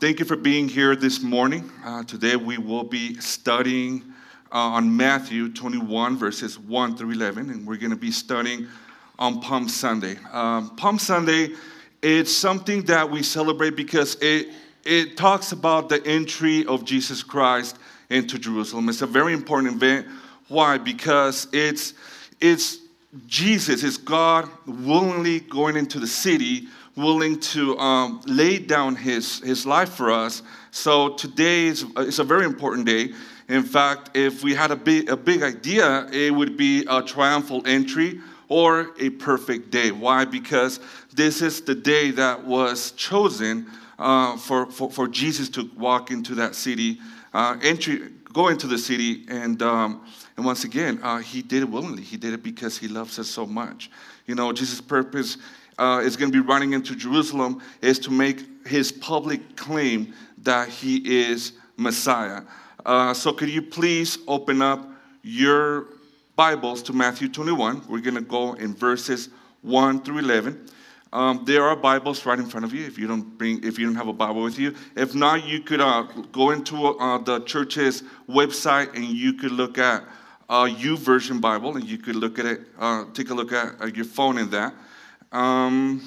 Thank you for being here this morning. Uh, today we will be studying uh, on Matthew 21, verses 1 through 11, and we're going to be studying on Palm Sunday. Um, Palm Sunday, it's something that we celebrate because it, it talks about the entry of Jesus Christ into Jerusalem. It's a very important event. Why? Because it's, it's Jesus, it's God willingly going into the city willing to um, lay down his, his life for us. So today is, is a very important day. In fact, if we had a big, a big idea, it would be a triumphal entry or a perfect day. Why? Because this is the day that was chosen uh, for, for, for, Jesus to walk into that city, uh, entry, go into the city, and, um, and once again, uh, he did it willingly. He did it because he loves us so much. You know, Jesus' purpose uh, is going to be running into Jerusalem is to make his public claim that he is Messiah. Uh, so, could you please open up your Bibles to Matthew 21? We're going to go in verses 1 through 11. Um, there are Bibles right in front of you. If you don't bring, if you don't have a Bible with you, if not, you could uh, go into uh, the church's website and you could look at uh, Version Bible and you could look at it, uh, take a look at uh, your phone in that. Um,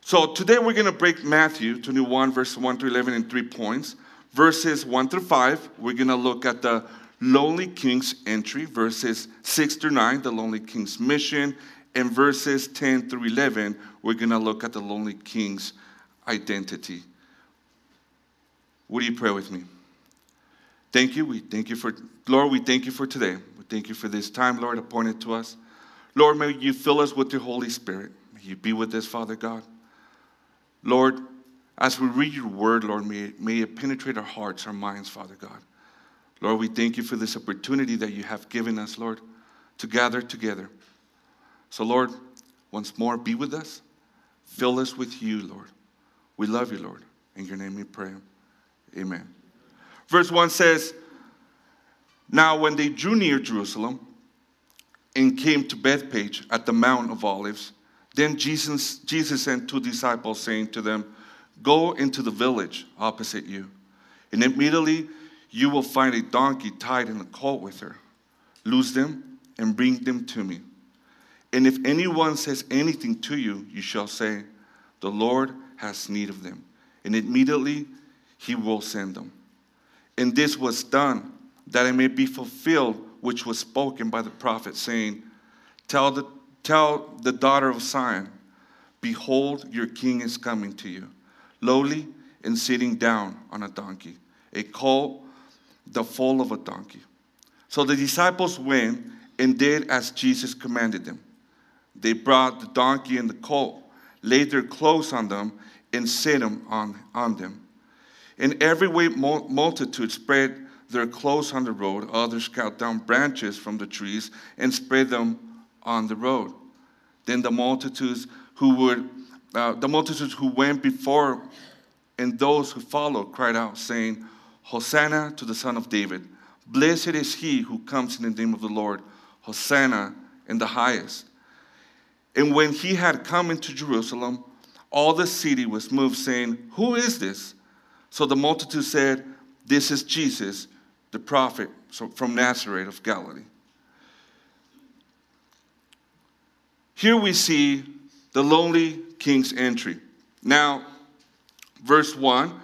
so today we're going to break Matthew 21, verse 1 to 11 in three points. Verses 1 through 5, we're going to look at the lonely king's entry. Verses 6 through 9, the lonely king's mission. And verses 10 through 11, we're going to look at the lonely king's identity. Would you pray with me? Thank you. We thank you for, Lord, we thank you for today. We thank you for this time, Lord, appointed to us. Lord, may you fill us with your Holy Spirit. May you be with us, Father God. Lord, as we read your word, Lord, may, may it penetrate our hearts, our minds, Father God. Lord, we thank you for this opportunity that you have given us, Lord, to gather together. So, Lord, once more, be with us. Fill us with you, Lord. We love you, Lord. In your name we pray. Amen. Verse 1 says, Now when they drew near Jerusalem, and came to Bethpage at the Mount of Olives. Then Jesus, Jesus sent two disciples, saying to them, Go into the village opposite you, and immediately you will find a donkey tied in a colt with her. Loose them and bring them to me. And if anyone says anything to you, you shall say, The Lord has need of them. And immediately he will send them. And this was done that it may be fulfilled which was spoken by the prophet, saying, Tell the, tell the daughter of Zion, Behold, your king is coming to you, lowly and sitting down on a donkey, a colt, the foal of a donkey. So the disciples went and did as Jesus commanded them. They brought the donkey and the colt, laid their clothes on them, and set them on, on them. And every way multitude spread their clothes on the road. Others cut down branches from the trees and spread them on the road. Then the multitudes who would, uh, the multitudes who went before and those who followed cried out, saying, Hosanna to the Son of David. Blessed is he who comes in the name of the Lord. Hosanna in the highest. And when he had come into Jerusalem, all the city was moved, saying, Who is this? So the multitude said, This is Jesus, the prophet from Nazareth of Galilee. Here we see the lonely king's entry. Now, verse 1,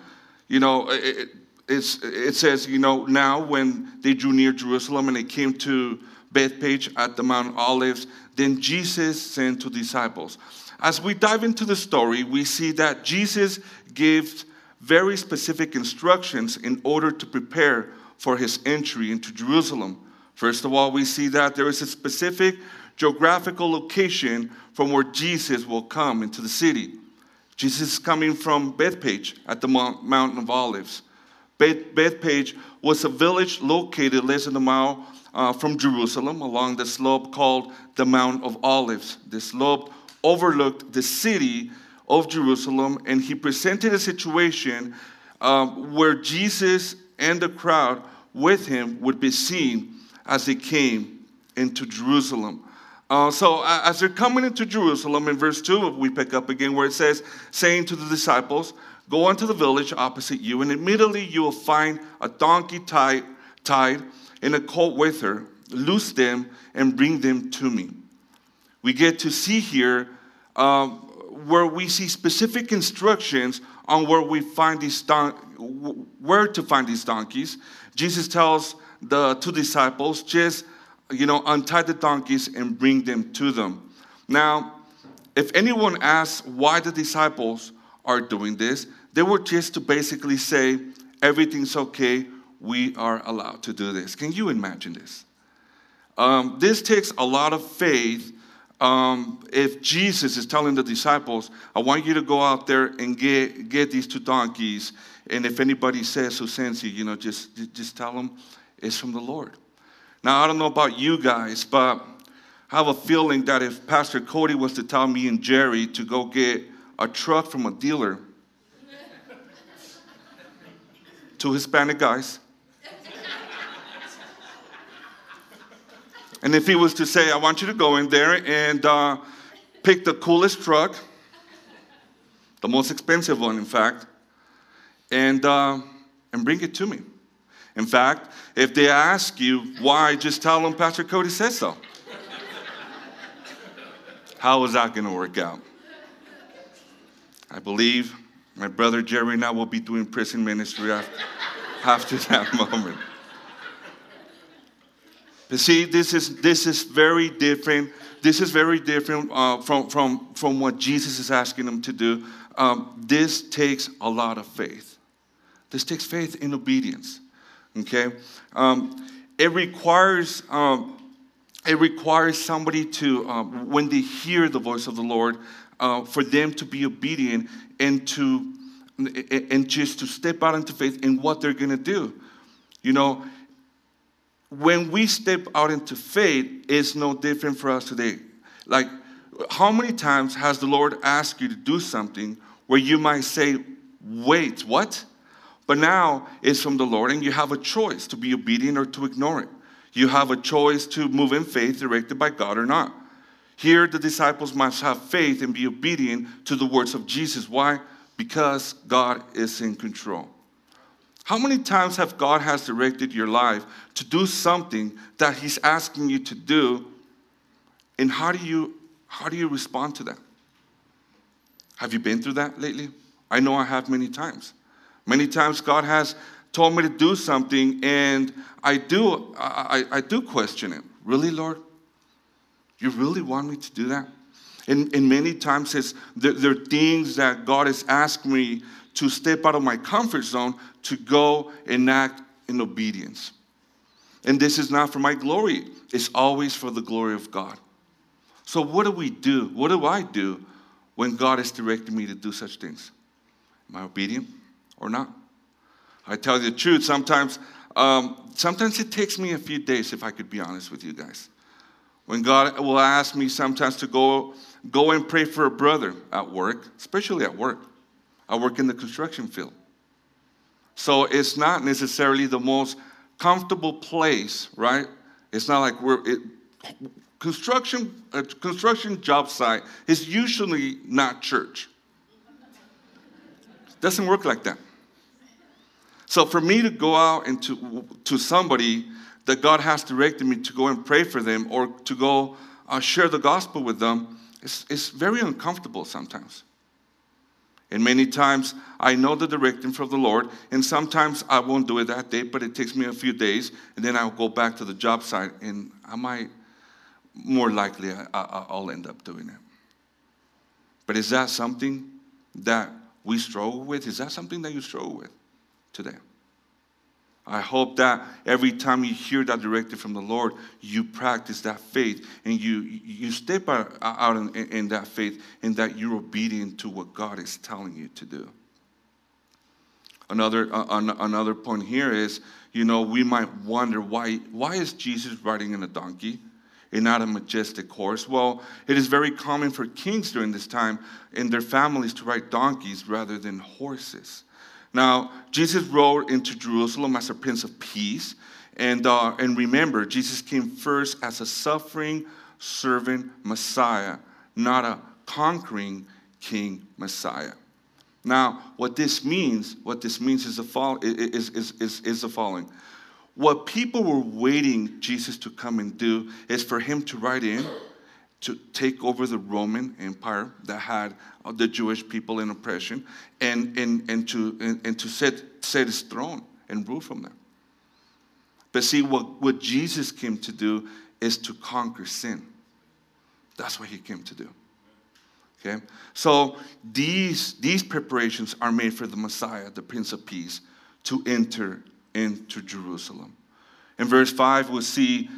you know, it, it says, you know, now when they drew near Jerusalem and they came to Bethpage at the Mount of Olives, then Jesus sent two disciples. As we dive into the story, we see that Jesus gives very specific instructions in order to prepare for his entry into Jerusalem. First of all, we see that there is a specific geographical location from where Jesus will come into the city. Jesus is coming from Bethpage at the Mountain of Olives. Beth- Bethphage was a village located less than a mile uh, from Jerusalem along the slope called the Mount of Olives. The slope overlooked the city of Jerusalem, and he presented a situation uh, where Jesus and the crowd with him would be seen as he came into Jerusalem. Uh, so as they're coming into Jerusalem, in verse 2, we pick up again where it says, saying to the disciples, Go into the village opposite you, and immediately you will find a donkey tied, tied and a colt with her. Loose them and bring them to me. We get to see here um, where we see specific instructions on where we find these don- where to find these donkeys. Jesus tells the two disciples, just you know, untie the donkeys and bring them to them. Now, if anyone asks why the disciples are doing this, they were just to basically say, everything's okay, we are allowed to do this. Can you imagine this? Um, this takes a lot of faith. Um, if Jesus is telling the disciples, I want you to go out there and get, get these two donkeys, and if anybody says who sends you, you know, just, just tell them it's from the Lord. Now, I don't know about you guys, but I have a feeling that if Pastor Cody was to tell me and Jerry to go get a truck from a dealer, two Hispanic guys, and if he was to say, I want you to go in there and uh, pick the coolest truck, the most expensive one, in fact, and, uh, and bring it to me. In fact, if they ask you why, just tell them Pastor Cody says so. How is that going to work out? I believe my brother Jerry and I will be doing prison ministry after, after that moment. But see, this is, this is very different. This is very different uh, from, from, from what Jesus is asking them to do. Um, this takes a lot of faith. This takes faith in obedience. Okay? Um, it requires um, it requires somebody to, um, when they hear the voice of the Lord, uh, for them to be obedient and to and just to step out into faith in what they're going to do. You know, when we step out into faith, it's no different for us today. Like, how many times has the Lord asked you to do something where you might say, "Wait, what?" But now it's from the Lord, and you have a choice to be obedient or to ignore it. You have a choice to move in faith directed by God or not. Here, the disciples must have faith and be obedient to the words of Jesus. Why? Because God is in control. How many times have God has directed your life to do something that He's asking you to do? And how do you how do you respond to that? Have you been through that lately? I know I have many times. Many times God has told me to do something and I do, I, I, do question it. Really, Lord? You really want me to do that? And, and many times it's, there, there are things that God has asked me to step out of my comfort zone to go and act in obedience. And this is not for my glory, it's always for the glory of God. So, what do we do? What do I do when God is directing me to do such things? Am I obedient? Or not. I tell you the truth, sometimes, um, sometimes it takes me a few days, if I could be honest with you guys. When God will ask me sometimes to go, go and pray for a brother at work, especially at work. I work in the construction field. So it's not necessarily the most comfortable place, right? It's not like we're, it, construction, a construction job site is usually not church. Doesn't work like that. So for me to go out and to, to somebody that God has directed me to go and pray for them or to go uh, share the gospel with them, it's, it's very uncomfortable sometimes. And many times I know the direction from the Lord, and sometimes I won't do it that day, but it takes me a few days, and then I'll go back to the job site, and I might, more likely, I, will end up doing it. But is that something that we struggle with? Is that something that you struggle with? Today. I hope that every time you hear that directive from the Lord, you practice that faith and you, you step out, in, in that faith and that you're obedient to what God is telling you to do. Another, uh, another point here is, you know, we might wonder why, why is Jesus riding in a donkey and not a majestic horse? Well, it is very common for kings during this time and their families to ride donkeys rather than horses. Now, Jesus rode into Jerusalem as a Prince of Peace. And, uh, and remember, Jesus came first as a suffering servant Messiah, not a conquering king Messiah. Now, what this means, what this means is the, is, is, is, is the following. What people were waiting Jesus to come and do is for him to ride in, to take over the Roman Empire that had uh, the Jewish people in oppression, and, and, and to, and, and to set, set his throne and rule from there. But see, what, what Jesus came to do is to conquer sin. That's what he came to do. Okay? So these, these preparations are made for the Messiah, the Prince of Peace, to enter into Jerusalem. In verse 5, we'll see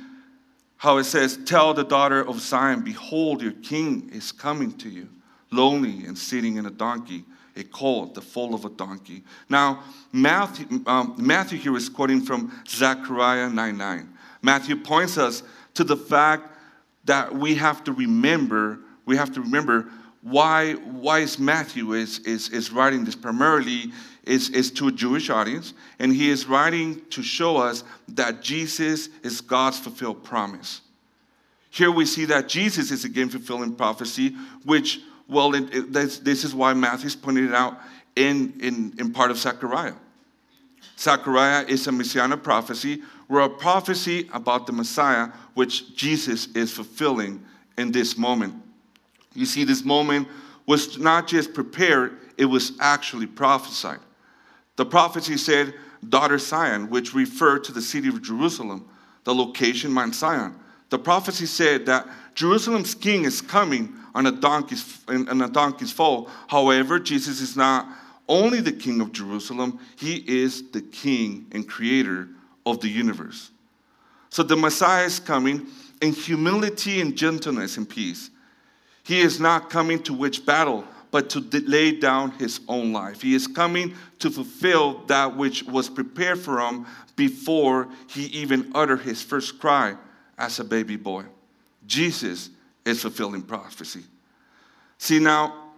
how it says, Tell the daughter of Zion, behold, your king is coming to you, lonely and sitting in a donkey, a colt, the foal of a donkey. Now, Matthew, um, Matthew here is quoting from Zechariah 9 9. Matthew points us to the fact that we have to remember, we have to remember why, why is Matthew is, is, is writing this primarily is, is to a Jewish audience, and he is writing to show us that Jesus is God's fulfilled promise. Here we see that Jesus is again fulfilling prophecy, which, well, it, it, this, this, is why Matthew's pointed it out in, in, in part of Zechariah. Zechariah is a messianic prophecy, where a prophecy about the Messiah, which Jesus is fulfilling in this moment. You see, this moment was not just prepared, it was actually prophesied. The prophecy said, Daughter Zion, which referred to the city of Jerusalem, the location, Mount Zion. The prophecy said that Jerusalem's king is coming on a donkey's, on a donkey's foal. However, Jesus is not only the king of Jerusalem, he is the king and creator of the universe. So the Messiah is coming in humility and gentleness and peace. He is not coming to wage battle, but to lay down his own life. He is coming to fulfill that which was prepared for him before he even uttered his first cry as a baby boy. Jesus is fulfilling prophecy. See, now,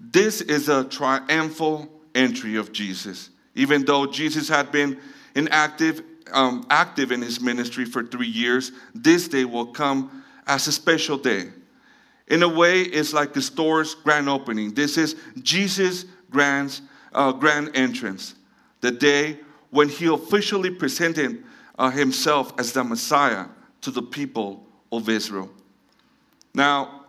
this is a triumphal entry of Jesus. Even though Jesus had been inactive, um, active in his ministry for three years, this day will come as a special day in a way, it's like the store's grand opening. This is Jesus' grand, uh, grand entrance, the day when he officially presented uh, himself as the Messiah to the people of Israel. Now,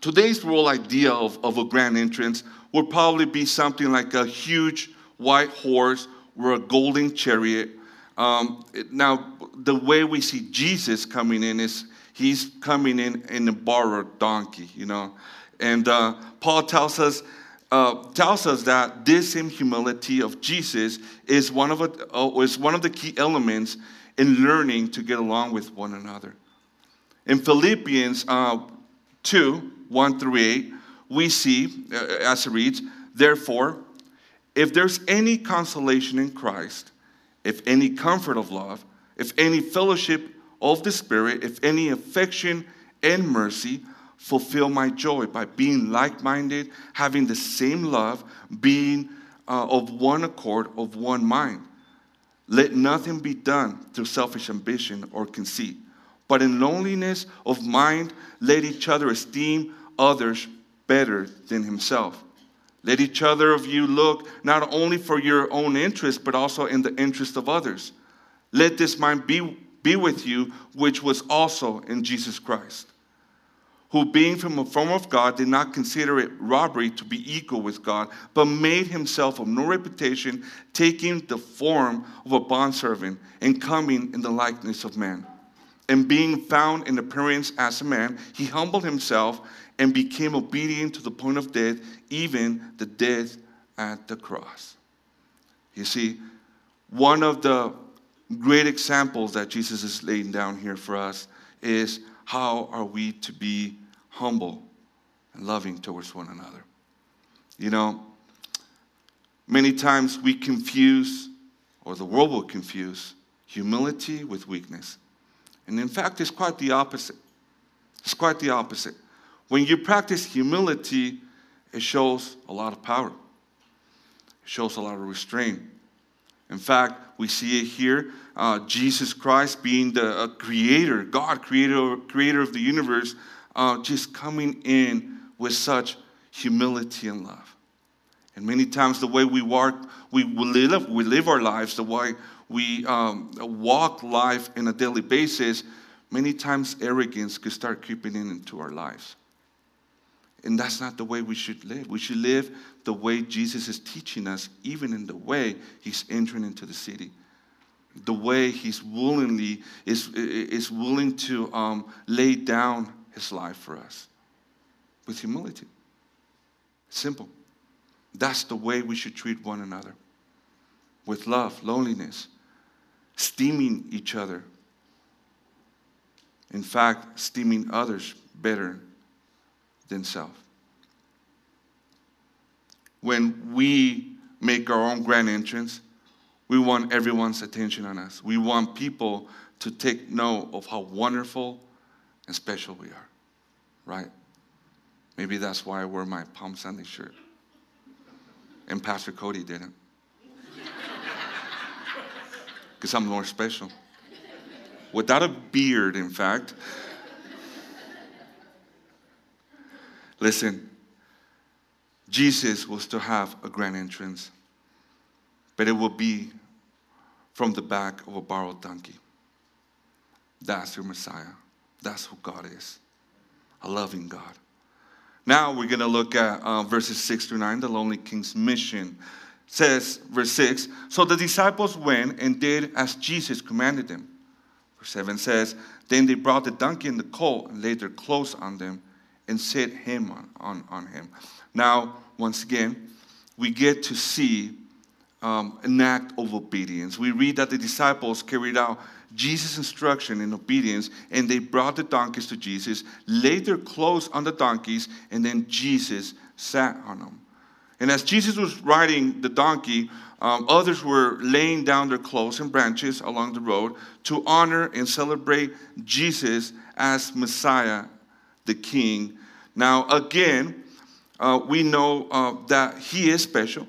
today's world idea of, of a grand entrance would probably be something like a huge white horse or a golden chariot. Um, now, the way we see Jesus coming in is he's coming in in a borrowed donkey, you know. And uh, Paul tells us, uh, tells us that this same humility of Jesus is one of, a, uh, is one of the key elements in learning to get along with one another. In Philippians uh, 2 1 through 8, we see, uh, as it reads, Therefore, if there's any consolation in Christ, if any comfort of love, if any fellowship of the Spirit, if any affection and mercy, fulfill my joy by being like minded, having the same love, being uh, of one accord, of one mind. Let nothing be done through selfish ambition or conceit, but in loneliness of mind, let each other esteem others better than himself. Let each other of you look not only for your own interest, but also in the interest of others. Let this mind be be with you, which was also in Jesus Christ, who being from a form of God did not consider it robbery to be equal with God, but made himself of no reputation, taking the form of a bondservant and coming in the likeness of man. And being found in appearance as a man, he humbled himself and became obedient to the point of death, even the death at the cross. You see, one of the great examples that Jesus is laying down here for us is how are we to be humble and loving towards one another. You know, many times we confuse, or the world will confuse, humility with weakness. And in fact, it's quite the opposite. It's quite the opposite. When you practice humility, it shows a lot of power, it shows a lot of restraint. In fact, we see it here uh, Jesus Christ being the uh, creator, God, creator, creator of the universe, uh, just coming in with such humility and love. And many times, the way we work, we live, we live our lives, the way we um, walk life in a daily basis, many times arrogance could start creeping in into our lives. And that's not the way we should live. We should live the way Jesus is teaching us, even in the way he's entering into the city. The way he's willingly is, is willing to um, lay down his life for us with humility. Simple. That's the way we should treat one another with love, loneliness, esteeming each other. In fact, esteeming others better than self. When we make our own grand entrance, we want everyone's attention on us. We want people to take note of how wonderful and special we are, right? Maybe that's why I wear my Palm Sunday shirt. And Pastor Cody didn't. Because I'm more special. Without a beard, in fact. Listen, Jesus will still have a grand entrance, but it will be from the back of a borrowed donkey. That's your Messiah. That's who God is a loving God. Now we're going to look at uh, verses 6 through 9, the lonely king's mission. It says, verse 6 So the disciples went and did as Jesus commanded them. Verse 7 says, Then they brought the donkey and the colt and laid their clothes on them and set him on, on, on him. Now, once again, we get to see um, an act of obedience. We read that the disciples carried out Jesus' instruction in obedience, and they brought the donkeys to Jesus, laid their clothes on the donkeys, and then Jesus sat on them. And as Jesus was riding the donkey, um, others were laying down their clothes and branches along the road to honor and celebrate Jesus as Messiah, the King. Now, again, uh, we know uh, that He is special,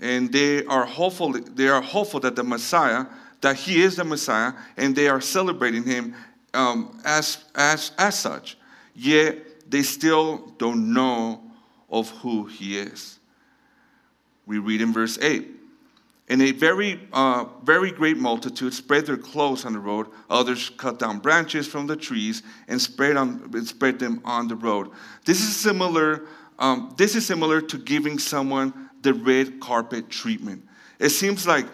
and they are hopeful. They are hopeful that the Messiah that he is the Messiah and they are celebrating him um, as, as, as such. Yet they still don't know of who he is. We read in verse 8 and a very, uh, very great multitude spread their clothes on the road. Others cut down branches from the trees and spread, on, spread them on the road. This is similar. Um, this is similar to giving someone the red carpet treatment. It seems like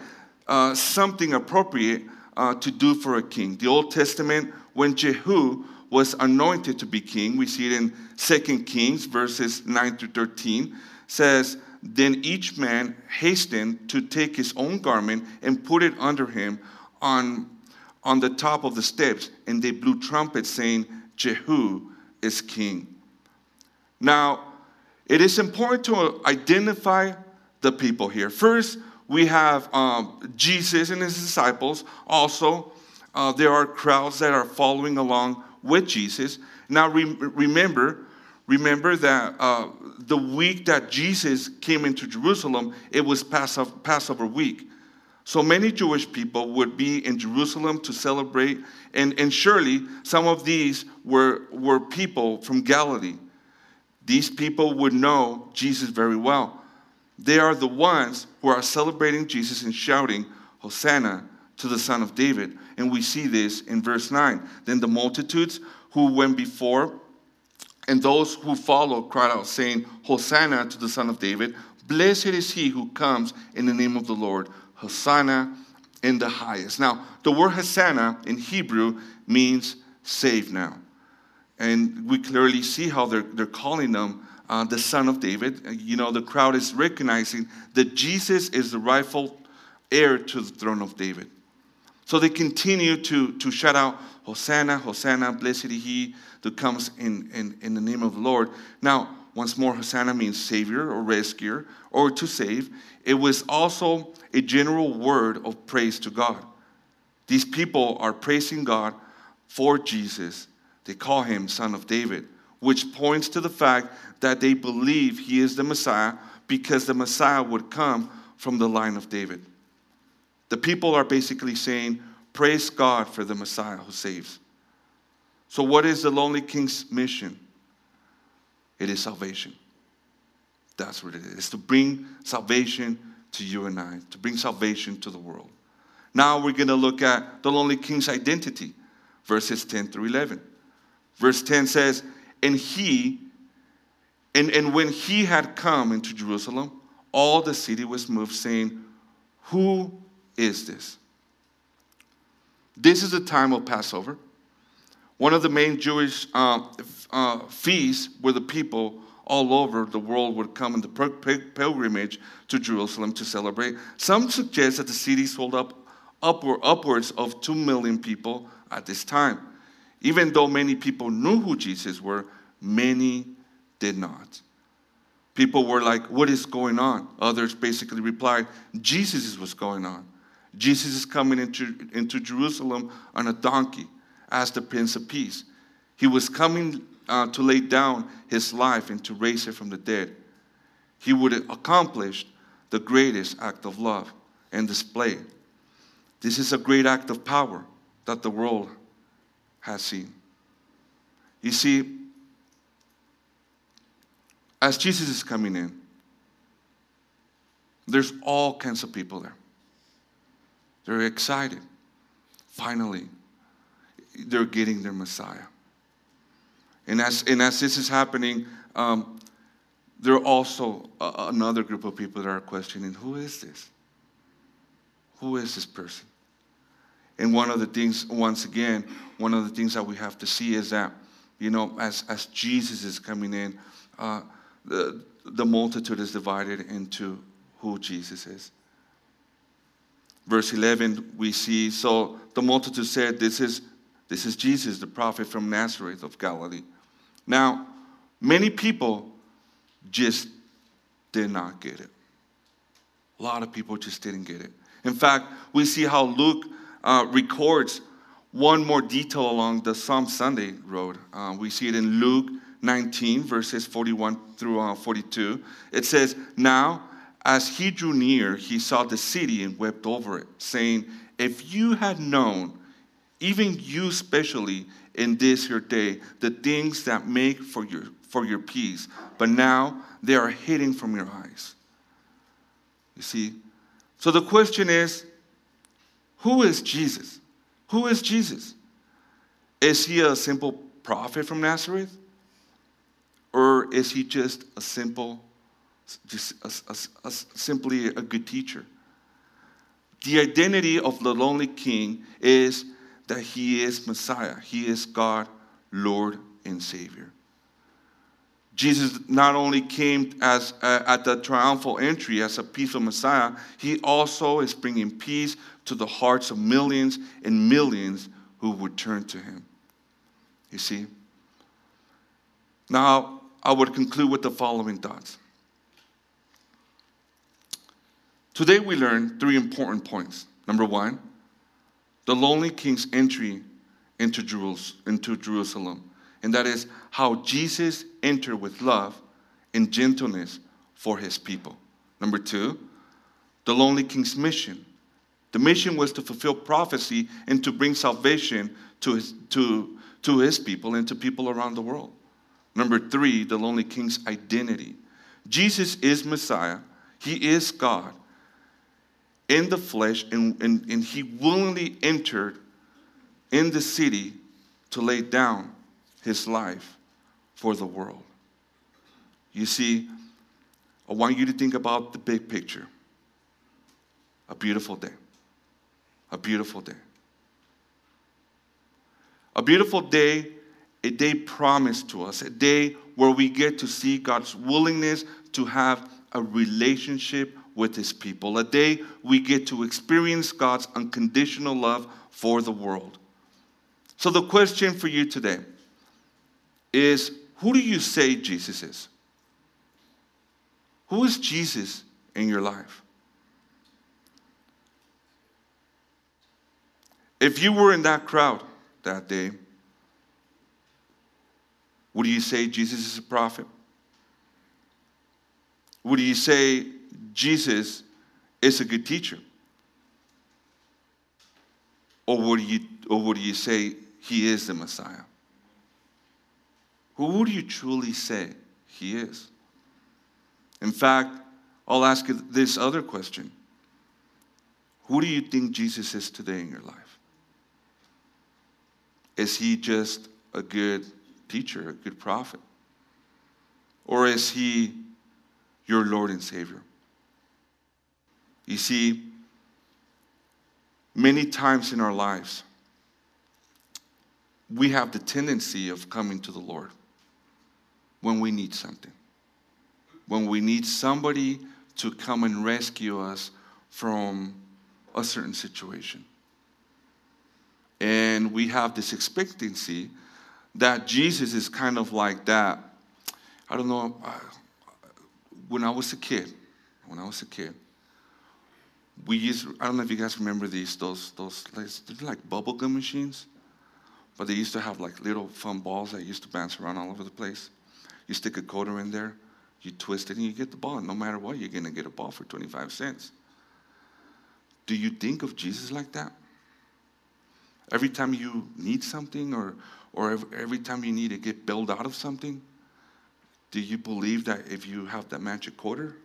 uh, something appropriate uh, to do for a king. The Old Testament, when Jehu was anointed to be king, we see it in 2 Kings, verses 9 to 13, says, Then each man hastened to take his own garment and put it under him on, on the top of the steps, and they blew trumpets, saying, Jehu is king. Now, it is important to identify the people here. First, we have um, Jesus and his disciples. Also, uh, there are crowds that are following along with Jesus. Now, re- remember, remember that uh, the week that Jesus came into Jerusalem, it was Passover, week. So many Jewish people would be in Jerusalem to celebrate, and, and surely some of these were, were people from Galilee. These people would know Jesus very well. They are the ones who are celebrating Jesus and shouting, Hosanna to the Son of David. And we see this in verse 9. Then the multitudes who went before and those who followed cried out, saying, Hosanna to the Son of David. Blessed is he who comes in the name of the Lord. Hosanna in the highest. Now, the word Hosanna in Hebrew means save now. And we clearly see how they're, they're calling them uh, the son of David. Uh, you know, the crowd is recognizing that Jesus is the rightful heir to the throne of David. So they continue to, to shout out, Hosanna, Hosanna, blessed is he that comes in, in, in the name of the Lord. Now, once more, Hosanna means savior or rescuer or to save. It was also a general word of praise to God. These people are praising God for Jesus. They call him Son of David which points to the fact that they believe he is the Messiah because the Messiah would come from the line of David. The people are basically saying, Praise God for the Messiah who saves. So, what is the lonely king's mission? It is salvation. That's what it is It's to bring salvation to you and I, to bring salvation to the world. Now we're going to look at the lonely king's identity, verses 10 through 11. Verse 10 says, And he, and, and when he had come into Jerusalem, all the city was moved, saying, Who is this? This is the time of Passover, one of the main Jewish uh, uh, feasts where the people all over the world would come in the pilgrimage to Jerusalem to celebrate. Some suggest that the city sold up upward, upwards of 2 million people at this time. Even though many people knew who Jesus were, many did not. People were like, What is going on? Others basically replied, Jesus is what's going on. Jesus is coming into, into Jerusalem on a donkey as the Prince of Peace. He was coming uh, to lay down his life and to raise it from the dead. He would accomplish the greatest act of love and display. This is a great act of power that the world has seen. You see, as Jesus is coming in, there's all kinds of people there. They're excited. Finally, they're getting their Messiah. And as, and as this is happening, um, there are also a, another group of people that are questioning who is this? Who is this person? And one of the things, once again, one of the things that we have to see is that, you know, as, as Jesus is coming in, uh, the, the multitude is divided into who Jesus is. Verse 11, we see, so the multitude said, This is, this is Jesus, the prophet from Nazareth of Galilee. Now, many people just did not get it. A lot of people just didn't get it. In fact, we see how Luke uh, records one more detail along the Palm Sunday road. Uh, we see it in Luke 19, verses 41 through uh, 42. It says, Now, as he drew near, he saw the city and wept over it, saying, If you had known, even you specially, in this your day the things that make for your, for your peace, but now they are hidden from your eyes. You see? So the question is who is Jesus? Who is Jesus? Is he a simple prophet from Nazareth? Or is he just a simple, just simply a good teacher? The identity of the lonely king is that he is Messiah. He is God, Lord, and Savior. Jesus not only came as uh, at the triumphal entry as a peaceful Messiah, he also is bringing peace to the hearts of millions and millions who would turn to him. You see? Now, I would conclude with the following thoughts. Today we learn three important points. Number one, the lonely king's entry into Jerusalem. And that is how Jesus entered with love and gentleness for his people. Number two, the lonely king's mission. The mission was to fulfill prophecy and to bring salvation to his, to, to his people and to people around the world. Number three, the lonely king's identity. Jesus is Messiah, he is God, in the flesh, and, and, and he willingly entered in the city to lay down his life for the world. You see, I want you to think about the big picture a beautiful day. A beautiful day. A beautiful day, a day promised to us, a day where we get to see God's willingness to have a relationship with his people, a day we get to experience God's unconditional love for the world. So, the question for you today is who do you say Jesus is? Who is Jesus in your life? If you were in that crowd that day, would you say Jesus is a prophet? Would you say Jesus is a good teacher? Or would you, or would you say he is the Messiah? Who would you truly say he is? In fact, I'll ask you this other question Who do you think Jesus is today in your life? Is he just a good teacher, a good prophet? Or is he your Lord and Savior? You see, many times in our lives, we have the tendency of coming to the Lord when we need something, when we need somebody to come and rescue us from a certain situation. And we have this expectancy that Jesus is kind of like that. I don't know, uh, when I was a kid, when I was a kid, we used, I don't know if you guys remember these, those, those, like, bubble gum machines, but they used to have like little fun balls that used to bounce around all over the place. You stick a quarter in there, you twist it, and you get the ball. No matter what, you're going to get a ball for 25 cents. Do you think of Jesus like that? Every time you need something or, or every time you need to get bailed out of something, do you believe that if you have that magic quarter,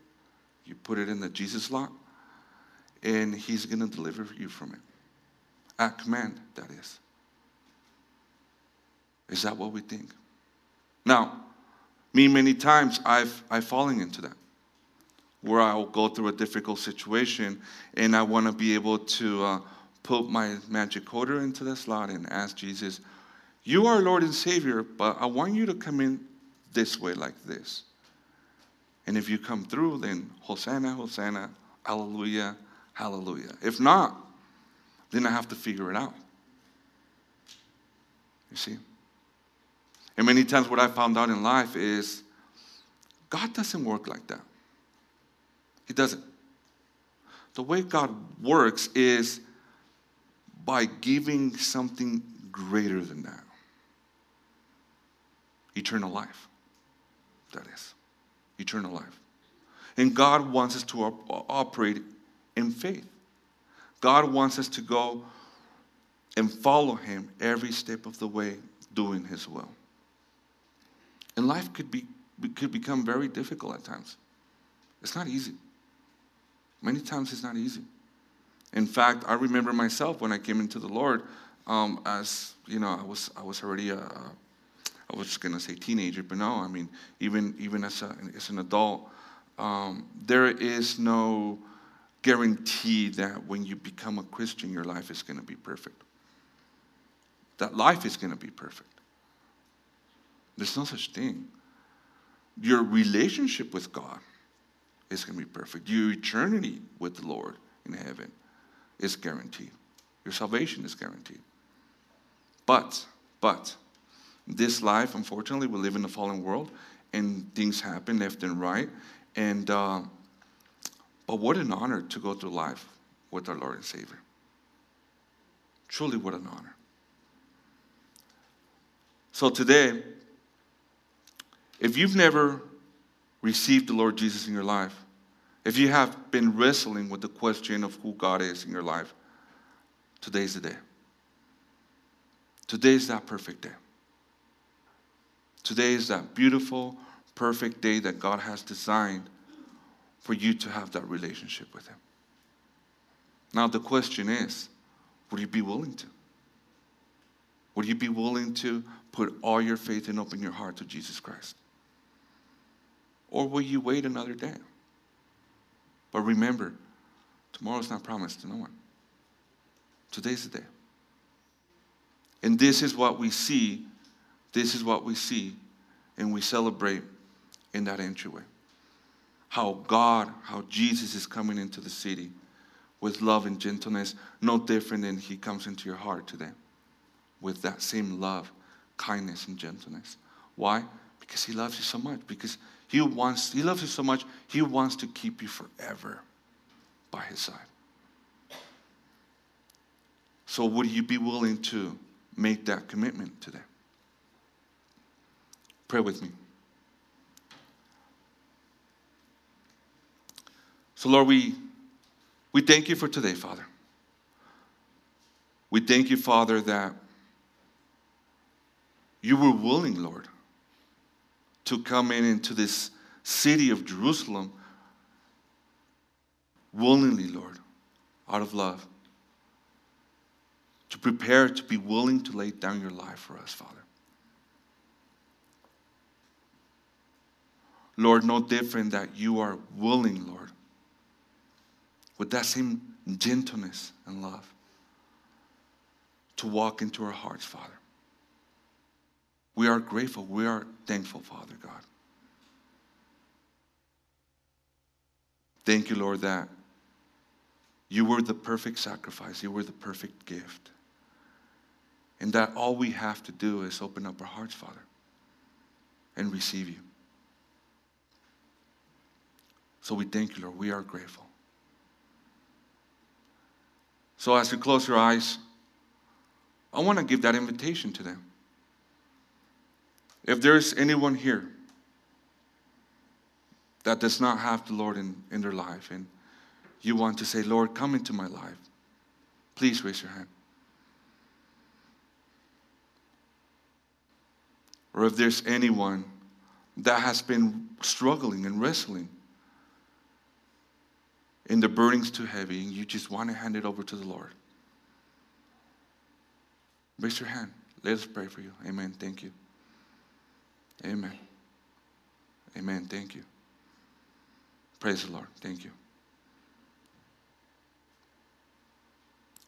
you put it in the Jesus lock, and he's going to deliver you from it? At command, that is. Is that what we think? Now, me, many times I've, I've fallen into that where I'll go through a difficult situation and I want to be able to uh, put my magic quarter into the slot and ask Jesus, You are Lord and Savior, but I want you to come in this way, like this. And if you come through, then Hosanna, Hosanna, Hallelujah, Hallelujah. If not, then I have to figure it out. You see? And many times, what I found out in life is God doesn't work like that. He doesn't. The way God works is by giving something greater than that eternal life. That is, eternal life. And God wants us to op- operate in faith. God wants us to go and follow Him every step of the way, doing His will. And life could, be, could become very difficult at times. It's not easy. Many times it's not easy. In fact, I remember myself when I came into the Lord, um, as you know, I was I was already a, a I was gonna say teenager, but no, I mean even even as a, as an adult, um, there is no guarantee that when you become a Christian, your life is gonna be perfect. That life is gonna be perfect. There's no such thing. Your relationship with God is going to be perfect. Your eternity with the Lord in heaven is guaranteed. Your salvation is guaranteed. But, but, this life, unfortunately, we live in a fallen world and things happen left and right. And, uh, but what an honor to go through life with our Lord and Savior. Truly, what an honor. So today, if you've never received the Lord Jesus in your life, if you have been wrestling with the question of who God is in your life, today's the day. Today is that perfect day. Today is that beautiful, perfect day that God has designed for you to have that relationship with Him. Now, the question is would you be willing to? Would you be willing to put all your faith and open your heart to Jesus Christ? Or will you wait another day? But remember, tomorrow's not promised to no one. Today's the day. And this is what we see. This is what we see and we celebrate in that entryway. How God, how Jesus is coming into the city with love and gentleness, no different than he comes into your heart today with that same love, kindness, and gentleness. Why? Because he loves you so much. Because he wants, he loves you so much, he wants to keep you forever by his side. So would you be willing to make that commitment today? Pray with me. So Lord, we we thank you for today, Father. We thank you, Father, that you were willing, Lord, to come in into this city of Jerusalem willingly, Lord, out of love, to prepare to be willing to lay down your life for us, Father. Lord, no different that you are willing, Lord, with that same gentleness and love to walk into our hearts, Father. We are grateful. We are thankful, Father God. Thank you, Lord, that you were the perfect sacrifice, you were the perfect gift. And that all we have to do is open up our hearts, Father, and receive you. So we thank you, Lord. We are grateful. So as you close your eyes, I want to give that invitation to them. If there's anyone here that does not have the Lord in, in their life and you want to say, Lord, come into my life, please raise your hand. Or if there's anyone that has been struggling and wrestling and the burden's too heavy and you just want to hand it over to the Lord, raise your hand. Let us pray for you. Amen. Thank you. Amen. Amen. Thank you. Praise the Lord. Thank you.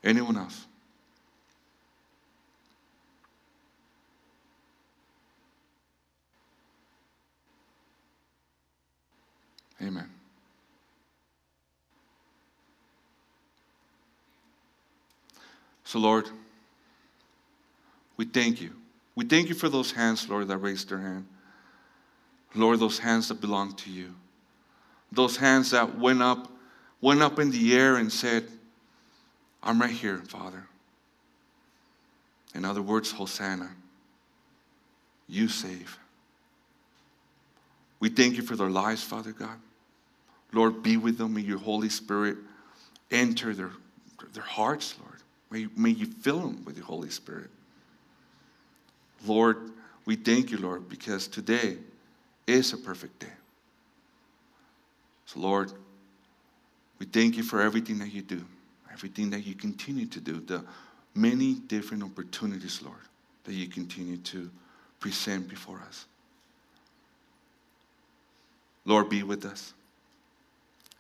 Anyone else? Amen. So, Lord, we thank you. We thank you for those hands, Lord, that raised their hand. Lord, those hands that belong to you. Those hands that went up, went up in the air and said, I'm right here, Father. In other words, Hosanna. You save. We thank you for their lives, Father God. Lord, be with them. May your Holy Spirit enter their, their hearts, Lord. May, may you fill them with the Holy Spirit. Lord, we thank you, Lord, because today is a perfect day. So, Lord, we thank you for everything that you do, everything that you continue to do, the many different opportunities, Lord, that you continue to present before us. Lord, be with us.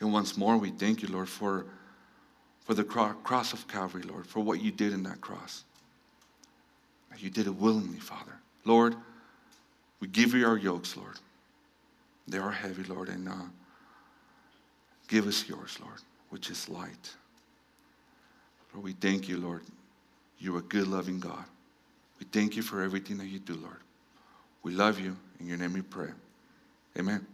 And once more, we thank you, Lord, for, for the cross of Calvary, Lord, for what you did in that cross. You did it willingly, Father. Lord, we give you our yokes, Lord. They are heavy, Lord, and uh, give us yours, Lord, which is light. Lord, we thank you, Lord. You're a good, loving God. We thank you for everything that you do, Lord. We love you. In your name we pray. Amen.